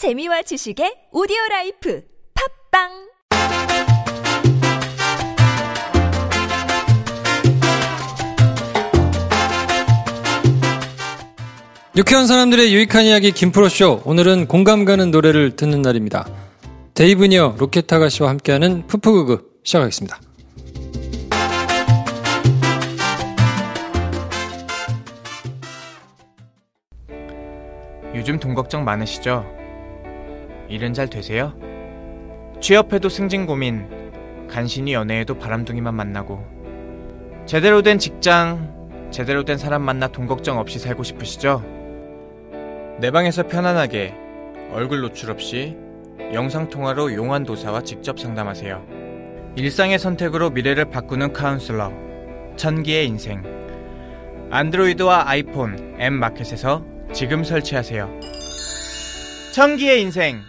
재미와 지식의 audio life 팟빵 유쾌한 사람들의 유익한 이야기 김프로쇼. 오늘은 공감 가는 노래를 듣는 날입니다. 데이브니어 로켓 아가씨와 함께하는 푸푸그그 시작하겠습니다. 요즘 돈 걱정 많으시죠? 일은 잘 되세요? 취업해도 승진 고민, 간신히 연애해도 바람둥이만 만나고, 제대로 된 직장, 제대로 된 사람 만나 돈 걱정 없이 살고 싶으시죠? 내 방에서 편안하게, 얼굴 노출 없이, 영상통화로 용한 도사와 직접 상담하세요. 일상의 선택으로 미래를 바꾸는 카운슬러, 천기의 인생. 안드로이드와 아이폰, 앱마켓에서 지금 설치하세요. 천기의 인생.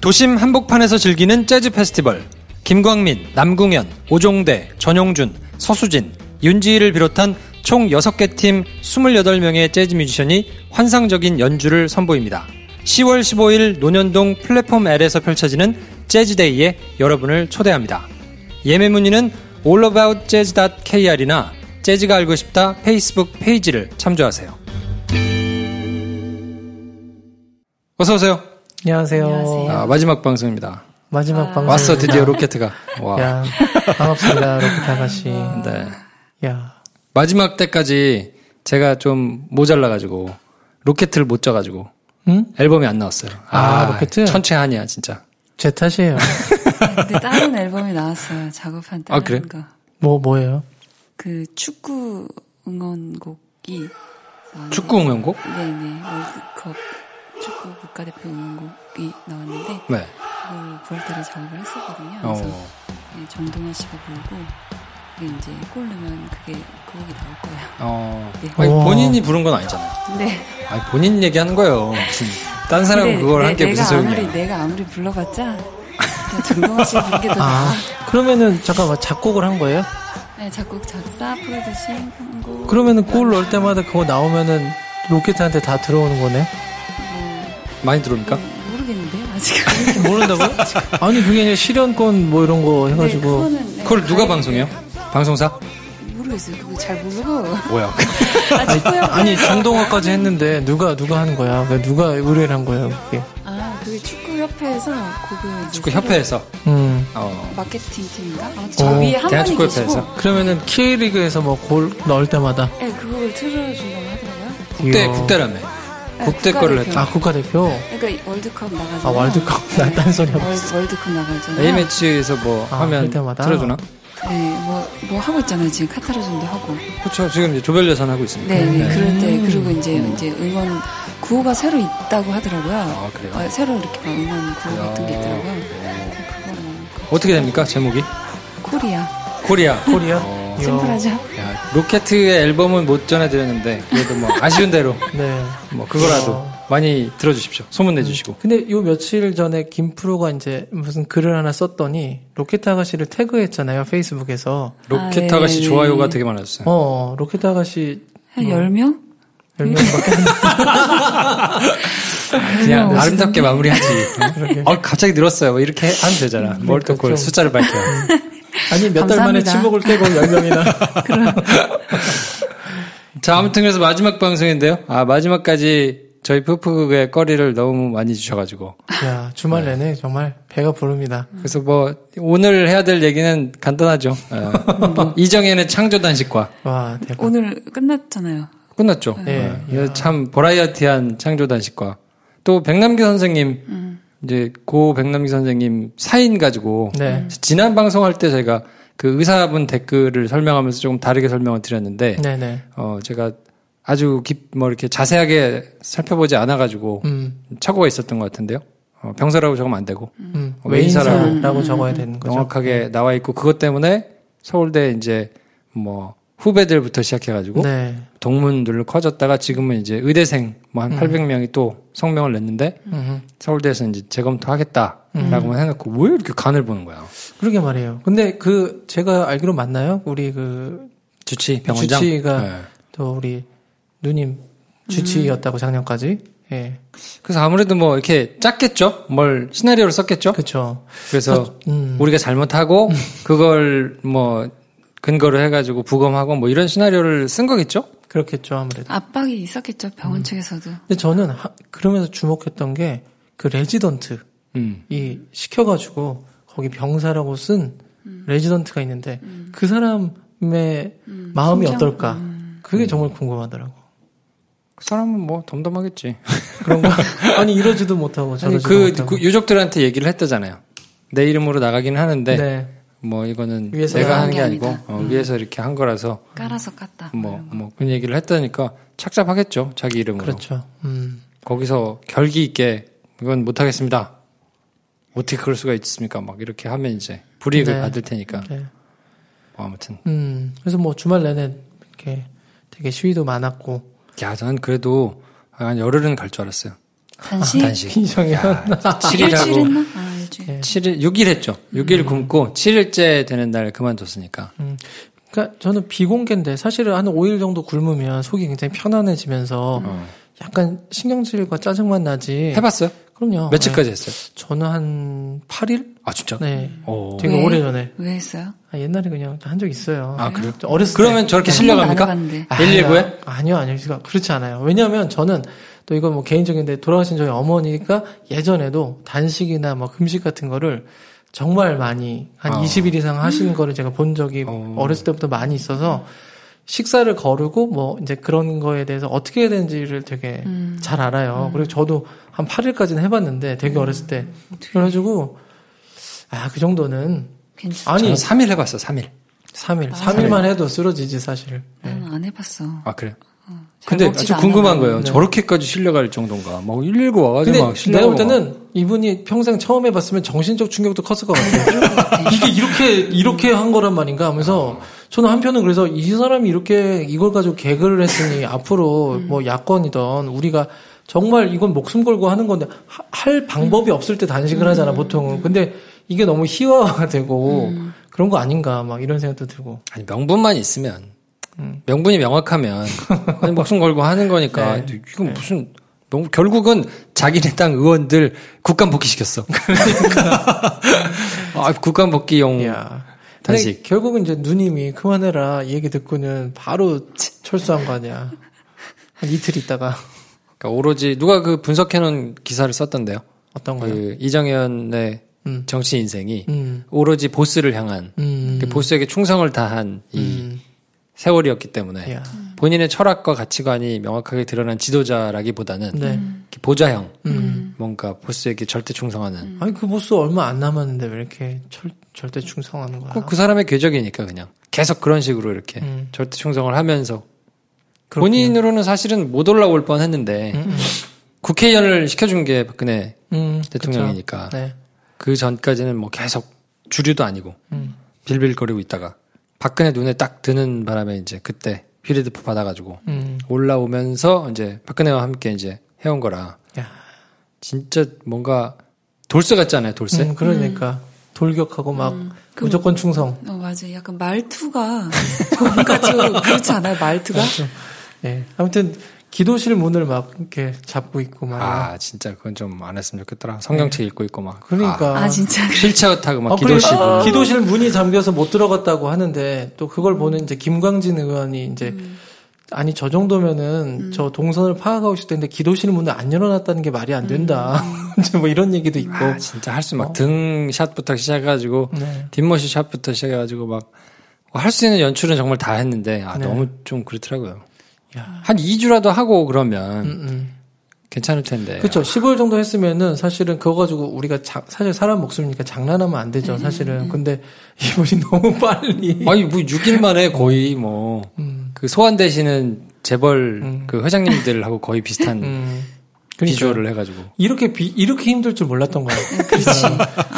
도심 한복판에서 즐기는 재즈 페스티벌. 김광민, 남궁현, 오종대, 전용준, 서수진, 윤지희를 비롯한 총 6개 팀 28명의 재즈 뮤지션이 환상적인 연주를 선보입니다. 10월 15일 논현동 플랫폼 L에서 펼쳐지는 재즈데이에 여러분을 초대합니다. 예매 문의는 allaboutjazz.kr이나 재즈가 알고 싶다 페이스북 페이지를 참조하세요. 어서 오세요. 안녕하세요. 안녕하세요. 아, 마지막 방송입니다. 마지막 아. 방송. 왔어 드디어 로켓가. 와. 야, 반갑습니다, 로켓 아가씨. 네. 야, 마지막 때까지 제가 좀 모자라가지고 로켓을 못 쪄가지고 응? 앨범이 안 나왔어요. 아, 로켓? 천체한이야 진짜. 제 탓이에요. 근데 다른 앨범이 나왔어요. 작업한 다른 아, 그래? 거. 뭐, 뭐예요? 그 축구 응원곡이 축구 응원곡? 네네 월드컵 축구 국가대표 응원곡이 나왔는데 네. 그걸 9월달에 작업을 했었거든요. 그래서 어. 네, 정동현 씨가 부르고 그게 이제 골 넣으면 그게 그 곡이 나올 거예요. 어. 네. 아니. 본인이 부른 건 아니잖아요. 네. 아니, 본인 얘기하는 거예요. 무슨 딴 사람 근데 그걸 게 무슨 내가 소용이야. 아무리 내가 아무리 불러봤자 정동현 씨 부른 게더 아. 그러면은, 잠깐만, 작곡을 한 거예요? 네, 작곡, 작사, 프로듀싱, 한곡. 그러면은 골 넣을 때마다 그거 나오면은 로켓한테 다 들어오는 거네? 많이 들어옵니까? 뭐, 모르겠는데 아직. 모른다고요? 아니, 그게 아니라 실현권 뭐 이런 거 해가지고. 네, 그거는 네, 그걸 누가. 방송해요? 방송사? 모르겠어요. 그거 잘 모르고. 뭐야? 아, 협회. 아니, 정동화까지 했는데, 누가, 누가 하는 거야? 그러니까 누가 의뢰를 한 거예요, 그게? 아, 그게 축구 협회에서 곡을 이제 축구 새로 협회에서. 음. 어. 마케팅 팀인가? 아무튼 저 위에 한 분이 대한축구협회에서. 계시고. 그러면은, K리그에서 뭐 골 넣을 때마다. 네, 그걸 틀어준다고 하더라고요. 국대. 국대라며. 네, 국대. 거를 했다. 아, 국가대표? 그러니까 월드컵 나가잖아요. 아, 월드컵. 나딴 소리 하고 있어. 월드, 월드컵 나가잖아요. A매치에서 뭐 아, 하면 때마다? 틀어주나? 네, 뭐, 뭐 하고 있잖아요. 지금 카타르전도 하고. 그렇죠. 지금 이제 조별 예선 하고 있습니다. 네, 네, 그럴 때, 음. 그리고 이제, 이제 응원 구호가 새로 있다고 하더라고요. 아, 그래요? 어, 새로 이렇게 막 응원 구호 같은 게 있더라고요. 어. 그거 뭐, 어떻게 됩니까? 제목이? 코리아. 코리아. 코리아? 어. 심플하죠? 야, 로켓의 앨범은 못 전해드렸는데 그래도 뭐 아쉬운 대로 네. 뭐 그거라도 어. 많이 들어주십시오. 소문 내주시고. 근데 요 며칠 전에 김프로가 이제 무슨 글을 하나 썼더니 로켓 아가씨를 태그했잖아요, 페이스북에서. 로켓 아, 예, 아가씨 예, 좋아요가 예. 되게 많았어요. 어, 로켓 아가씨 한 10명? 10명밖에 안 그냥 멋있는데? 아름답게 마무리하지. 어, 갑자기 늘었어요. 뭐 이렇게 하면 되잖아. 뭘또 그걸 좀- 숫자를 밝혀. 아니, 몇 달 만에. 침묵을 깨고 10명이나. 자, 아무튼 그래서 마지막 방송인데요. 아, 마지막까지 저희 푸푸의 거리를 너무 많이 주셔가지고. 야, 주말 내내 정말 배가 부릅니다. 그래서 뭐, 오늘 해야 될 얘기는 간단하죠. 어, 이정현의 창조단식과. 와, 대박. 오늘 끝났잖아요. 끝났죠. 네. 네. 참 버라이어티한 창조단식과 또 백남기 선생님 이제 고 백남기 선생님 사인 가지고 네. 지난 방송할 때 제가 그 의사분 댓글을 설명하면서 조금 다르게 설명을 드렸는데 네네. 어 제가 아주 깊, 뭐 이렇게 자세하게 살펴보지 않아 가지고 음, 착오가 있었던 것 같은데요. 어, 병사라고 적으면 안 되고 음. 어, 외인사라고. 외인사라고 적어야 되는 거죠. 정확하게 나와 있고 그것 때문에 서울대 이제 뭐 후배들부터 시작해가지고 네. 동문들로 커졌다가 지금은 이제 의대생 뭐한 800명이 또 성명을 냈는데 음. 서울대에서 이제 재검토하겠다라고만 해놓고 왜 이렇게 간을 보는 거야? 그러게 말이에요. 근데 그, 제가 알기로 맞나요? 우리 그, 주치 병원장. 주치가 네. 또 우리 누님 주치의였다고 작년까지. 예. 그래서 아무래도 뭐 이렇게 짰겠죠? 뭘 시나리오를 썼겠죠? 그렇죠. 그래서 음. 우리가 잘못하고 그걸 뭐 근거로 해가지고 부검하고 뭐 이런 시나리오를 쓴 거겠죠? 그렇겠죠, 아무래도. 압박이 있었겠죠 병원 측에서도. 근데 저는 하- 그러면서 주목했던 게 그 레지던트 음. 이 시켜가지고 거기 병사라고 쓴 레지던트가 있는데 그 사람의 마음이 심정? 어떨까? 그게 정말 궁금하더라고. 그 사람은 뭐 덤덤하겠지. 그런 거 아니 이러지도 못하고 아니 저러지도 그, 못하고. 그 유족들한테 얘기를 했다잖아요. 내 이름으로 나가긴 하는데 네. 뭐 이거는 내가 하는 게게 아니고. 어, 위에서 이렇게 한 거라서 깔아서 깠다. 뭐 거. 뭐 그런 얘기를 했다니까 착잡하겠죠 자기 이름으로. 그렇죠. 음. 거기서 결기 있게 이건 못하겠습니다. 어떻게 그럴 수가 있습니까? 막 이렇게 하면 이제 불이익을 네. 받을 테니까. 네. 뭐 아무튼 음. 그래서 뭐 주말 내내 이렇게 되게 시위도 많았고 야, 저는 그래도 한 열흘은 갈 줄 알았어요. 단식? 단식. 이정현 일주일 7일하고 했나? 아 일주일. 네. 7일, 6일 했죠. 6일 굶고 7일째 되는 날 그만뒀으니까. 그러니까 저는 비공개인데 사실은 한 5일 정도 굶으면 속이 굉장히 편안해지면서 어. 약간 신경질과 짜증만 나지. 해봤어요? 그럼요. 며칠까지 했어요? 네. 저는 한 8일? 아, 진짜? 네. 오. 되게 왜? 오래전에. 왜 했어요? 아, 옛날에 그냥 한 적 있어요. 아, 그래요? 저 어렸을 그러면 때. 저렇게 한 번도 안 실려갑니까? 해봤는데. 119에? 아니요, 아니요. 그러니까 그렇지 않아요. 왜냐하면 저는 또 이건 뭐 개인적인데 돌아가신 저희 어머니가 예전에도 단식이나 뭐 금식 같은 거를 정말 많이 한 어. 20일 이상 하시는 거를 제가 본 적이 어. 어렸을 때부터 많이 있어서 식사를 거르고 뭐 이제 그런 거에 대해서 어떻게 해야 되는지를 되게 음. 잘 알아요. 그리고 저도 한 8일까지는 해봤는데 되게 어렸을 때. 그래가지고 아, 그 정도는 괜찮아. 아니 저는 3일 해봤어요, 3일. 3일. 3일만 해도 쓰러지지 사실. 나는 안 해봤어. 아, 그래요? 잘 근데 아주 궁금한. 거예요. 네. 저렇게까지 실려갈 정도인가. 막 119 와가지고 근데 막 실려가. 내가 볼 때는 이분이 평생 처음 해봤으면 정신적 충격도 컸을 것 같아요. 이게 이렇게 이렇게 한 거란 말인가 하면서 저는 한편은 그래서 이 사람이 이렇게 이걸 가지고 개그를 했으니 앞으로 뭐 야권이던 우리가 정말 이건 목숨 걸고 하는 건데 하- 할 방법이 없을 때 단식을 하잖아 보통은. 근데 이게 너무 희화화가 되고 그런 거 아닌가 막 이런 생각도 들고. 아니, 명분만 있으면. 음. 명분이 명확하면 그냥 목숨 걸고 하는 거니까 네. 이건 무슨 명- 결국은 자기네 땅 의원들 국감 복귀 시켰어. 아, 국감 복귀용 야. 단식. 결국은 이제 누님이 그만해라 이 얘기 듣고는 바로 철수한 거 아니야. 한 이틀 있다가 그러니까 오로지 누가 그 분석해놓은 기사를 썼던데요. 어떤 거요? 그 이정현의 음. 정치 인생이 음. 오로지 보스를 향한 음. 그 보스에게 충성을 다한 이 음. 세월이었기 때문에 야. 본인의 철학과 가치관이 명확하게 드러난 지도자라기보다는 네. 이렇게 보좌형 음. 뭔가 보스에게 절대 충성하는 아니 그 보스 얼마 안 남았는데 왜 이렇게 철, 절대 충성하는 거야? 꼭그 사람의 궤적이니까 그냥 계속 그런 식으로 이렇게 음. 절대 충성을 하면서 그렇군요. 본인으로는 사실은 못 올라올 뻔했는데 음, 음. 국회의원을 시켜준 게 박근혜 음, 대통령이니까. 네. 그 전까지는 뭐 계속 주류도 아니고 음. 빌빌거리고 있다가 박근혜 눈에 딱 드는 바람에 이제 그때 필리드프 받아가지고 음. 올라오면서 이제 박근혜와 함께 이제 해온 거라 야. 진짜 뭔가 돌쇠 같잖아요 돌쇠 음, 그러니까 돌격하고 막 무조건 충성. 어 맞아. 약간 말투가 뭔가 좀 그렇지 않아요? 말투가? 예. 아무튼 기도실 문을 막 이렇게 잡고 있고 막. 아 진짜 그건 좀 안 했으면 좋겠더라 성경책 읽고 있고 막 그러니까. 아 진짜. 아, 휠체어 타고 막 아, 기도실 문 기도실 문이 잠겨서 못 들어갔다고 하는데 또 그걸 보는 이제 김광진 의원이 이제 아니 저 정도면은 저 동선을 파악하고 있을 텐데 기도실 문을 안 열어놨다는 게 말이 안 된다. 이제 뭐 이런 얘기도 있고. 아, 진짜 할 수 막 등샷부터 시작해가지고 네. 뒷모시 샷부터 시작해가지고 막 할 수 있는 연출은 정말 다 했는데 아 네. 너무 좀 그렇더라고요. 야. 한 2주라도 하고 그러면 음, 음. 괜찮을 텐데. 그렇죠. 15일 정도 했으면은 사실은 그거 가지고 우리가 자- 사실 사람 목숨이니까 장난하면 안 되죠. 사실은. 근데 이분이 너무 빨리. 아니 뭐 6일 만에 거의 뭐그 음. 소환되시는 재벌 음. 그 회장님들하고 거의 비슷한 음. 그러니까 비주얼을 해가지고 이렇게 비, 이렇게 힘들 줄 몰랐던 거야. 그렇지.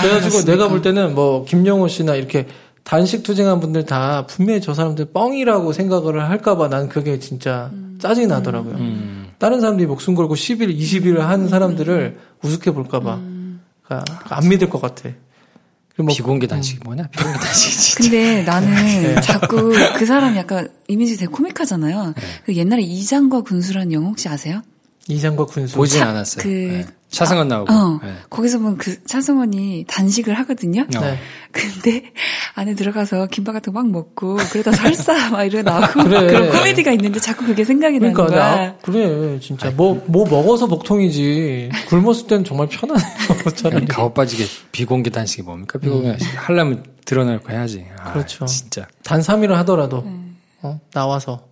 그래가지고 내가 볼 때는 뭐 김영호 씨나 이렇게 단식 투쟁한 분들 다 분명히 저 사람들 뻥이라고 생각을 할까봐 난 그게 진짜 짜증이 나더라고요. 음. 다른 사람들이 목숨 걸고 10일, 20일을 한 사람들을 우습게 볼까봐 그러니까 안 믿을 것 같아. 뭐 비공개 단식이 뭐냐? 비공개 단식이 진짜. 근데 나는 네. 자꾸 그 사람 약간 이미지 되게 코믹하잖아요. 네. 그 옛날에 이장과 군수라는 영화 혹시 아세요? 이장과 군수. 보진 차- 않았어요. 그- 네. 차승원 나오고. 어. 네. 거기서 보면 그 차승원이 단식을 하거든요. 어. 네. 근데 안에 들어가서 김밥 같은 거 막 먹고 그러다 설사 막 이러 나오고 그래. 그런 코미디가 있는데 자꾸 그게 생각이 그러니까 나는 거야. 나 그래 진짜 뭐뭐 먹어서 복통이지 굶었을 때는 정말 편하네요 차라리 가오 빠지게 비공개 단식이 뭡니까? 비공개 단식. 하려면 드러내고 해야지. 아, 그렇죠. 진짜. 단 3일을 하더라도 어, 나와서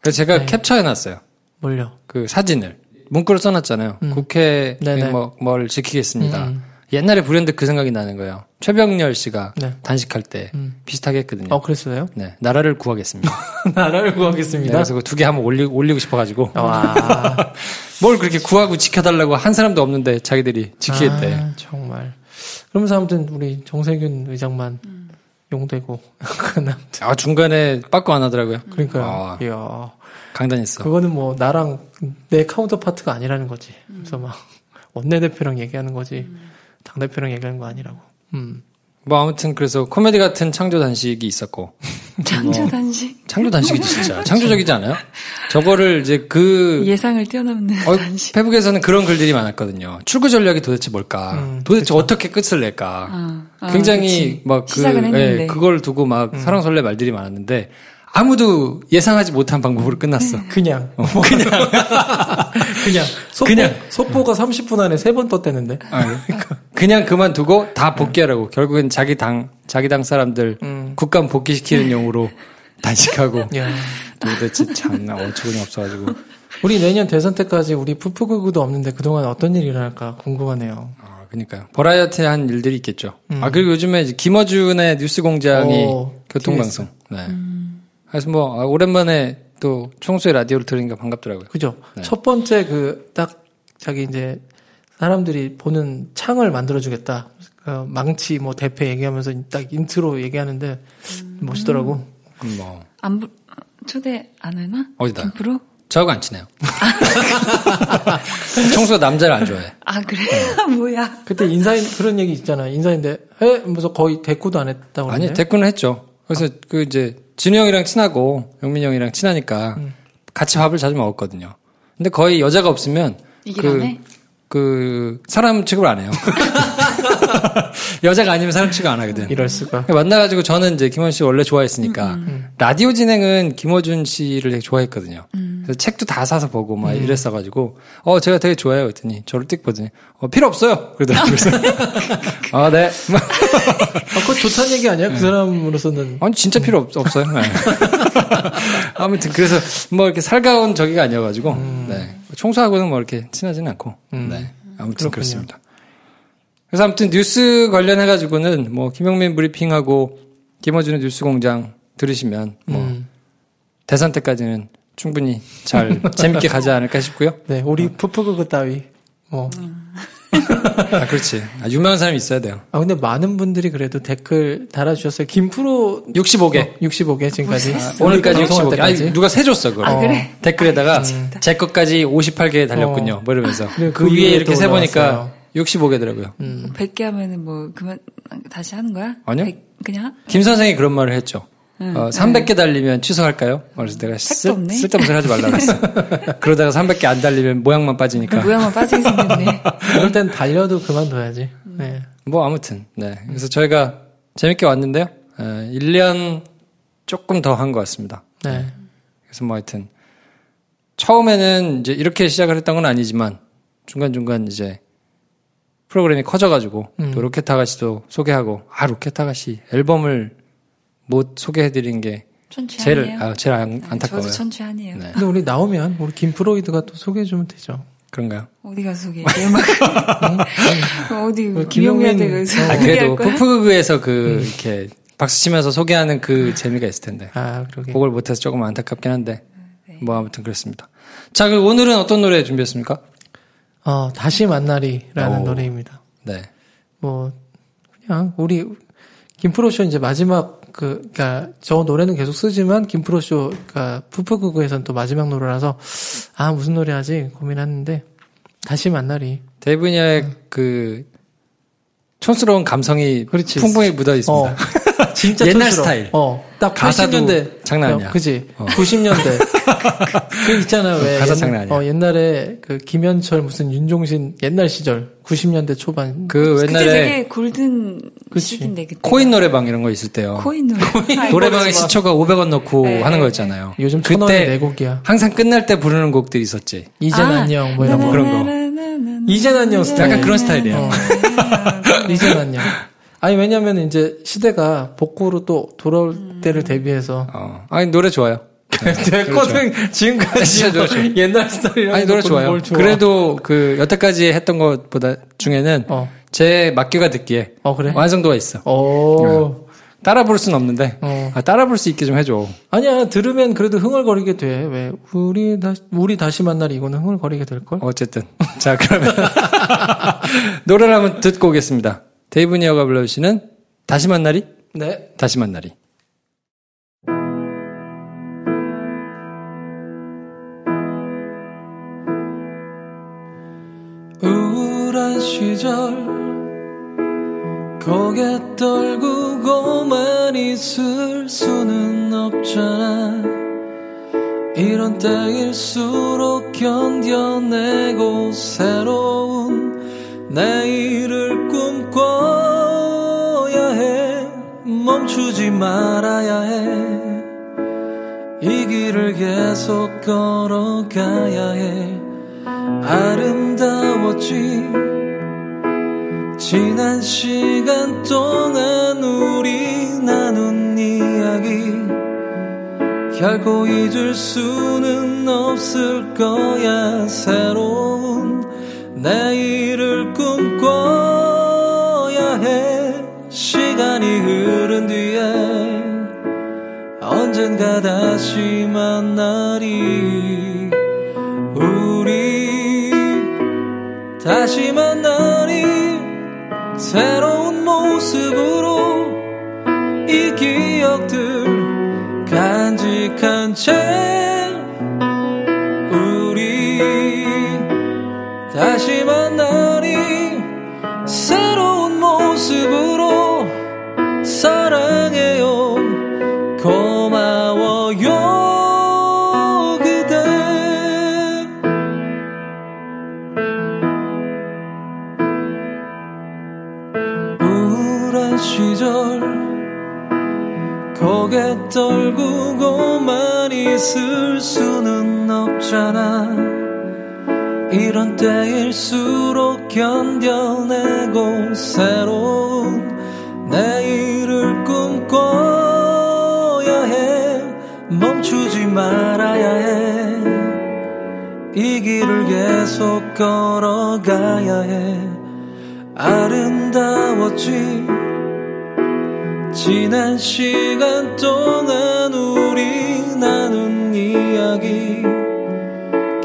그래서 제가 네. 캡처해놨어요. 몰려 그 사진을. 문구를 써놨잖아요. 국회 음. 뭐, 뭘 지키겠습니다. 음. 옛날에 불현듯 그 생각이 나는 거예요. 최병렬 씨가 네. 단식할 때 음. 비슷하게 했거든요. 어 그랬어요 네, 나라를 구하겠습니다. 나라를 네, 구하겠습니다 그래서 그 두 개 한번 올리, 올리고 싶어가지고 와 뭘 그렇게 구하고 지켜달라고 한 사람도 없는데 자기들이 지키겠대. 아, 정말 그러면서 아무튼 우리 정세균 의장만 용되고 그나 아 중간에 빠꾸 안 하더라고요. 그러니까요 아. 이야 강단했어. 그거는 뭐 나랑 내 counterpart가 아니라는 거지 그래서 막 원내대표랑 얘기하는 거지 당대표랑 얘기하는 거 아니라고 음. 뭐 아무튼 그래서 코미디 같은 창조 단식이 있었고 창조 단식 창조 단식이지 진짜 창조적이지 않아요? 저거를 이제 그 예상을 뛰어넘는 어, 단식. 페북에서는 그런 글들이 많았거든요. 출구 전략이 도대체 뭘까? 음, 도대체 어떻게 끝을 낼까? 어, 어, 굉장히 그치. 막 그, 시작은 했는데 예, 그걸 두고 막 설왕설래 말들이 많았는데 아무도 예상하지 못한 방법으로 끝났어. 그냥 그냥 그냥 속보, 그냥. 속보가 30분 안에 세 번 떴대는데 아, 그냥 그만두고 다 복귀하라고. 결국엔 자기 당 자기 당 사람들 음. 국감 복귀시키는 용으로 단식하고 야 도대체 참나 어처구니 없어가지고. 우리 내년 대선 때까지 우리 푸푸구구도 없는데 그동안 어떤 일이 일어날까 궁금하네요. 아, 그러니까요. 버라이어티한 일들이 있겠죠. 아 그리고 요즘에 김어준의 뉴스 공장이 오, 교통방송. 네. 그래서 뭐 아, 오랜만에 또 총수의 라디오를 들으니까 반갑더라고요. 그죠? 네. 첫 번째 그 딱 자기 이제 사람들이 보는 창을 만들어주겠다. 그 망치 뭐 대패 얘기하면서 딱 인트로 얘기하는데 멋있더라고. 음, 뭐 안 부, 초대 안 하나? 어디다? 김프로? 저하고 안 친해요. 총수가 남자를 안 좋아해. 아 그래? 네. 뭐야? 그때 인사인 그런 얘기 있잖아. 인사인데 해? 하면서 거의 대꾸도 안 했다고 아니. 대꾸는 했죠. 그래서 그 이제 진우 형이랑 친하고 영민 형이랑 친하니까 같이 밥을 자주 먹었거든요. 근데 거의 여자가 없으면 그? 그 사람 취급을 안 해요. 여자가 아니면 사람 취급 안 하거든. 이럴 수가. 만나가지고 저는 이제 김원 씨 원래 좋아했으니까 라디오 진행은 김어준 씨를 되게 좋아했거든요. 그래서 책도 다 사서 보고 막 이랬어가지고 어 제가 되게 좋아해요. 그랬더니 저를 띡 보더니 어 필요 없어요. 그러더라고요. 아 네. 아, 그거 좋다는 얘기 아니야? 그 사람으로서는. 아니 진짜 필요 없, 없어요. 네. 아무튼 그래서 뭐 이렇게 살가운 저기가 아니어가지고 네. 청소하고는 뭐 이렇게 친하지는 않고 네. 아무튼 그렇군요. 그렇습니다 그래서 아무튼 뉴스 관련해가지고는 뭐 김용민 브리핑하고 김어준의 뉴스공장 들으시면 뭐 음. 대선 때까지는 충분히 잘 재밌게 가지 않을까 싶고요. 네, 우리 푸푸구구 따위. 뭐. 아 그렇지. 아, 유명한 사람이 있어야 돼요. 아, 근데 많은 분들이 그래도 댓글 달아주셨어요. 김프로 65개. 65개 지금까지. 오늘까지 방송할 65개. 때까지. 아니, 누가 세줬어, 그걸. 아, 그래? 댓글에다가 제 것까지 58개 달렸군요. 어. 뭐 이러면서. 그 그 위에 이렇게 또 세보니까. 65개더라고요. 음. 100개 하면은 뭐 그만 다시 하는 거야? 아니요. 100 그냥 김 선생이 그런 말을 했죠. 어, 300개 달리면 취소할까요? 그래서 내가 쓸. 쓸데없는 소리 하지 말라고 했어. 그러다가 300개 안 달리면 모양만 빠지니까. 모양만 빠지게 생겼네. 그럴 땐 달려도 그만둬야지. 네. 뭐 아무튼 네 그래서 저희가 재밌게 왔는데요 에, 1년 조금 더 한 것 같습니다 네. 그래서 뭐 하여튼 처음에는 이제 이렇게 시작을 했던 건 아니지만 중간중간 이제 프로그램이 커져가지고 음. 또 로켓 아가씨도 소개하고 아 로켓 아가씨 앨범을 못 소개해드린 게 제일 천추하네요. 아, 제일 안, 안타까워요 저도 천추하네요. 네. 근데 우리 나오면 우리 김프로이드가 또 소개해주면 되죠. 그런가요? 어디 가서 소개해? 음악 어디 그 김용민한테 김용민, 가서 아 소개할 그래도? 푸푸그에서 그 이렇게 박수 치면서 소개하는 그 재미가 있을 텐데 아, 그러게. 그걸 못해서 조금 안타깝긴 한데 뭐 아무튼 그렇습니다. 자, 그럼 오늘은 어떤 노래 준비했습니까? 어, 다시 만나리라는 오. 노래입니다. 네. 뭐, 그냥 우리 김프로쇼 이제 마지막 그, 그니까 저 노래는 계속 쓰지만 김프로쇼, 그니까 푸푸구구에서는 또 마지막 노래라서 아, 무슨 노래 하지 고민했는데 다시 만나리. 데이브니아의 그 촌스러운 감성이 그렇지. 풍부하게 묻어 있습니다. 어, 진짜 옛날 촌스러워. 스타일. 어, 딱 가사도 80년대. 장난 아니야. 그지? 어. 90년대. 그 있잖아요. 왜 가사 옛- 장난 아니야. 어, 옛날에 그 김현철 무슨 윤종신 옛날 시절 90년대 초반. 그 그때 옛날에 되게 골든 그치. 시기인데 그때 코인 노래방 이런 거 있을 때요. 코인 노래 노래방에 시초가 500원 넣고 네. 하는 거였잖아요. 요즘 천 원에 그때 네 곡이야. 항상 끝날 때 부르는 곡들이 있었지. 이젠 안녕 뭐 이런 거. 그런 거. 이젠 안녕 스타일. 약간 그런 스타일이에요. 어. 이젠 안녕. 아니 왜냐면 이제 시대가 복구로 또 돌아올 때를 대비해서 어. 아니 노래 좋아요. 됐거든 지금까지 진짜 좋아, 좋아. 옛날 스타일이랑 아니 노래 좋아요. 뭘 좋아. 그래도 그 여태까지 했던 것보다 중에는 어. 제 막귀가 듣기에 어 그래? 완성도가 있어. 어. 따라 부를 순 없는데 어. 아, 따라 부를 수 있게 좀 해줘. 아니야 들으면 그래도 흥얼거리게 돼. 왜 우리 다시 우리 다시 만날 이거는 흥얼거리게 될 걸. 어쨌든 자 그러면 노래를 한번 듣고 오겠습니다. 데이브니어가 불러주시는 다시 만나리 네. 다시 만나리. 시절 고개 떨구고만 있을 수는 없잖아. 이런 때일수록 견뎌내고 새로운 내일을 꿈꿔야 해. 멈추지 말아야 해. 이 길을 계속 걸어가야 해. 아름다웠지 지난 시간 동안 우리 나눈 이야기 결코 잊을 수는 없을 거야. 새로운 내일을 꿈꿔야 해. 시간이 흐른 뒤에 언젠가 다시 만나리. 우리 다시 만나리 새로운 모습으로 이 기억들 간직한 채 우리 다시 만나리 새로운 모습으로 떨구고만 있을 수는 없잖아. 이런 때일수록 견뎌내고 새로운 내일을 꿈꿔야 해. 멈추지 말아야 해. 이 길을 계속 걸어가야 해. 아름다웠지 지난 시간 동안 우리 나눈 이야기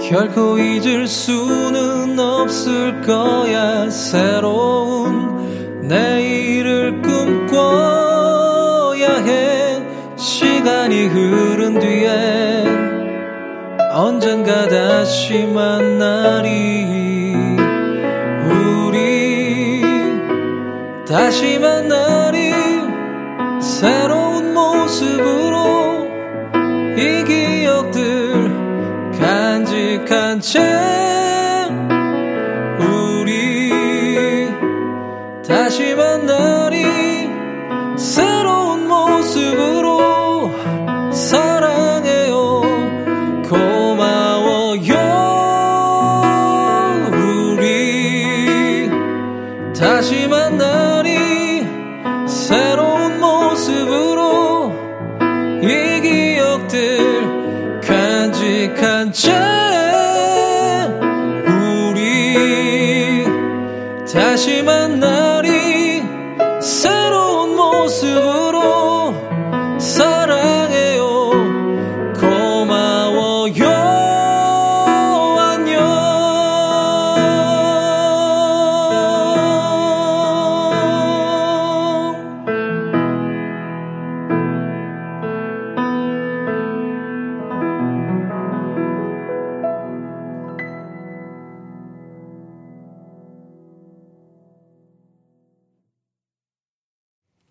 결코 잊을 수는 없을 거야. 새로운 내일을 꿈꿔야 해. 시간이 흐른 뒤에 언젠가 다시 만나리. 우리 다시 만나 한채 우리 다시 만나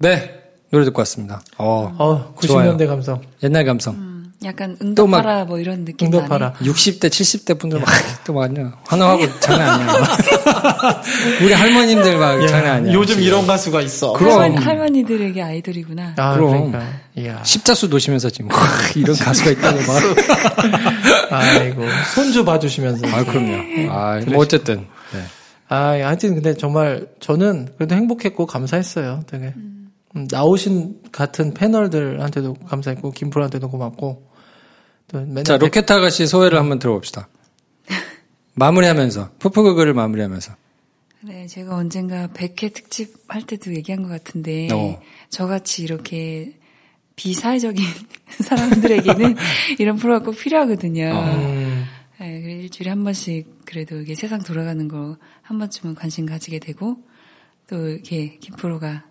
네. 노래 듣고 왔습니다. 어, 어, 좋아요. 90년대 감성. 옛날 감성. 음, 약간 응답하라 뭐 이런 느낌. 응답하라. 60대, 70대 분들 막, 또 막, 환호하고 장난 아니야. 우리 할머님들 막 장난 아니야. 요즘 이런 가수가 있어. 그럼. 할머니, 할머니 들에게 아이돌이구나. 아, 그럼. 그러니까. 이야. 십자수 도시면서 지금, 와, 이런 가수가 있다고 막. 아이고. 손주 봐주시면서. 아, 그럼요. 아, 뭐, 어쨌든. 네. 아, 하여튼 근데 정말 저는 그래도 행복했고 감사했어요. 되게. 음, 나오신 같은 패널들한테도 감사했고, 김프로한테도 고맙고. 또 맨날 자, 로켓 아가씨 소회를 한번 들어봅시다. 마무리하면서, 푸푸그그를 마무리하면서. 네, 제가 언젠가 100회 특집 할 때도 얘기한 것 같은데, 어. 저같이 이렇게 비사회적인 사람들에게는 이런 프로가 꼭 필요하거든요. 음, 네, 그래 일주일에 한 번씩 그래도 이게 세상 돌아가는 거 한 번쯤은 관심 가지게 되고, 또 이렇게 김프로가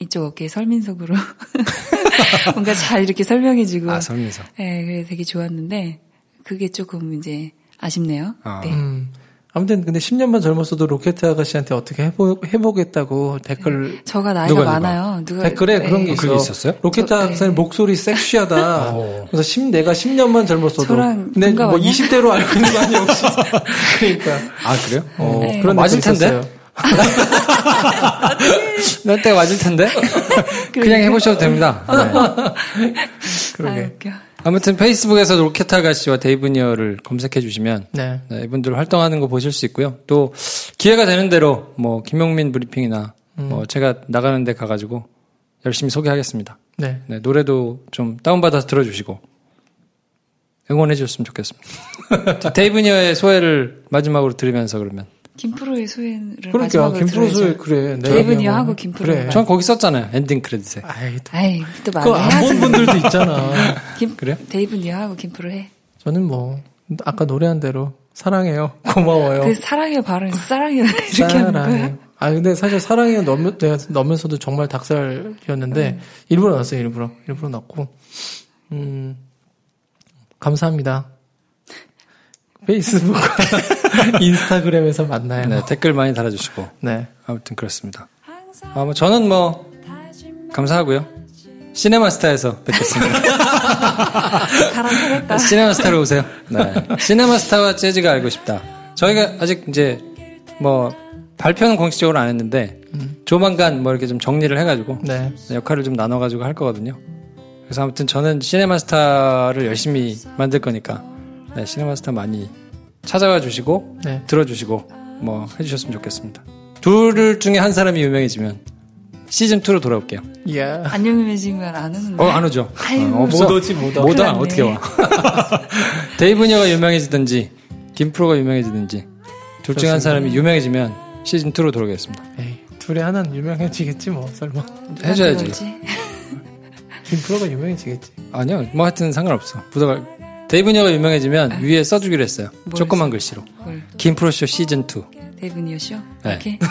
이쪽 어깨에 설민석으로 뭔가 잘 이렇게 설명해주고, 아, 설민석. 네, 그래 되게 좋았는데, 그게 조금 이제 아쉽네요. 아. 네. 음. 아무튼 근데 10년만 젊었어도 로켓 아가씨한테 어떻게 해보, 해보겠다고 댓글 저가 나이가 누가, 누가? 많아요. 누가 댓글에 네. 그런 게 어, 있어. 그게 있었어요? 로켓 저- 아가씨 목소리 섹시하다. 어. 그래서 10, 내가 10년만 젊었어도. 저랑 근데 뭐 동갑 아니야? 20대로 알고 있는 거 아니야, 혹시? 그러니까. 아, 그래요? 어, 네. 그런 맞을 댓글이 텐데? 있었어요. 몇 대가 맞을 텐데? 그냥 해보셔도 됩니다. 네. 아, 그러게. 웃겨. 아무튼 페이스북에서 로켓 아가씨와 데이브니어를 검색해 주시면 네. 네, 이분들 활동하는 거 보실 수 있고요. 또 기회가 되는 대로 뭐 김용민 브리핑이나 뭐 제가 나가는 데 가가지고 열심히 소개하겠습니다. 네. 네, 노래도 좀 다운받아서 들어주시고 응원해 주셨으면 좋겠습니다. 데이브니어의 소회를 마지막으로 들으면서 그러면 김프로의 소회를 그러니까, 김프로. 소리, 그래. 내가 데이브니어 그냥 하고 뭐- 김프로. 그래. 전 거기 썼잖아요. ending credit에. 아이, 또- 아이, 또 그거 많이 안본 해야지. 분들도 있잖아. 김, 그래요? 데이브니어 하고 김프로 해. 저는 뭐, 아까 노래한 대로, 사랑해요. 고마워요. 그 사랑해요 발음 사랑해요 이렇게 하는 거야. 사랑해요. 아, 근데 사실 사랑해요 넣으면, 내가 넣으면서도 정말 닭살이었는데, 일부러 넣었어요, 일부러. 일부러 넣고. 음, 감사합니다. 페이스북과 인스타그램에서 만나요. 네, 댓글 많이 달아주시고 네. 아무튼 그렇습니다. 아, 뭐 저는 뭐 감사하고요. 시네마스타에서 뵙겠습니다. 가라앉겠다. 시네마스타로 오세요. 네. 시네마스타와 재즈가 알고 싶다. 저희가 아직 이제 뭐 발표는 공식적으로 안 했는데 조만간 뭐 이렇게 좀 정리를 해가지고 네. 역할을 좀 나눠가지고 할 거거든요. 그래서 아무튼 저는 시네마스타를 열심히 만들 거니까 네, 시네마스타 많이 찾아와 주시고 네. 들어주시고 뭐 해주셨으면 좋겠습니다. 둘 중에 한 사람이 유명해지면 시즌 2로 돌아올게요. 이야. 안 유명해지면 안 오는데. 어안 오죠? 아유, 어. 못 오지, 못 와. 못 와. 큰일 났네. 어떻게 와? 데이브녀가 유명해지든지 김프로가 유명해지든지 둘 중에 한 사람이 유명해지면 시즌 2로 돌아오겠습니다. 에이, 둘에 하나는 유명해지겠지, 뭐, 설마. 해줘야지. 김프로가 유명해지겠지. 아니요, 뭐 하여튼 상관없어. 부담. 데이브니어가 유명해지면 위에 써주기로 했어요. 뭘 조그만 글씨로. 뭘 김프로쇼 시즌 2. 데이브니어 쇼? 네. 이렇게?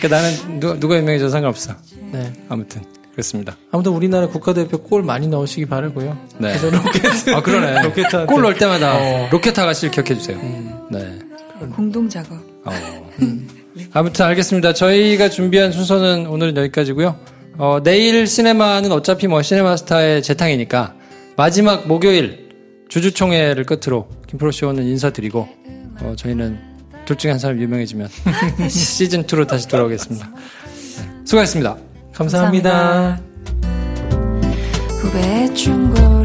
그러니까 나는 누, 누가 유명해져도 상관없어. 네. 아무튼 그렇습니다. 아무튼 우리나라 국가대표 골 많이 넣으시기 바라고요 네. 그래서 로켓. 아 그러네. 로켓한테. 골 넣을 때마다 어. 로켓 아가씨를 기억해 주세요. 네. 공동 작업. 어. 아무튼 알겠습니다. 저희가 준비한 순서는 오늘은 여기까지고요. 어, 내일 시네마는 어차피 뭐 시네마스타의 재탕이니까 마지막 목요일 주주총회를 끝으로 김프로 쇼는 인사드리고 어, 저희는 둘 중에 한 사람 유명해지면 시즌 2로 다시 돌아오겠습니다. 네. 수고하셨습니다. 감사합니다. 후배의 충고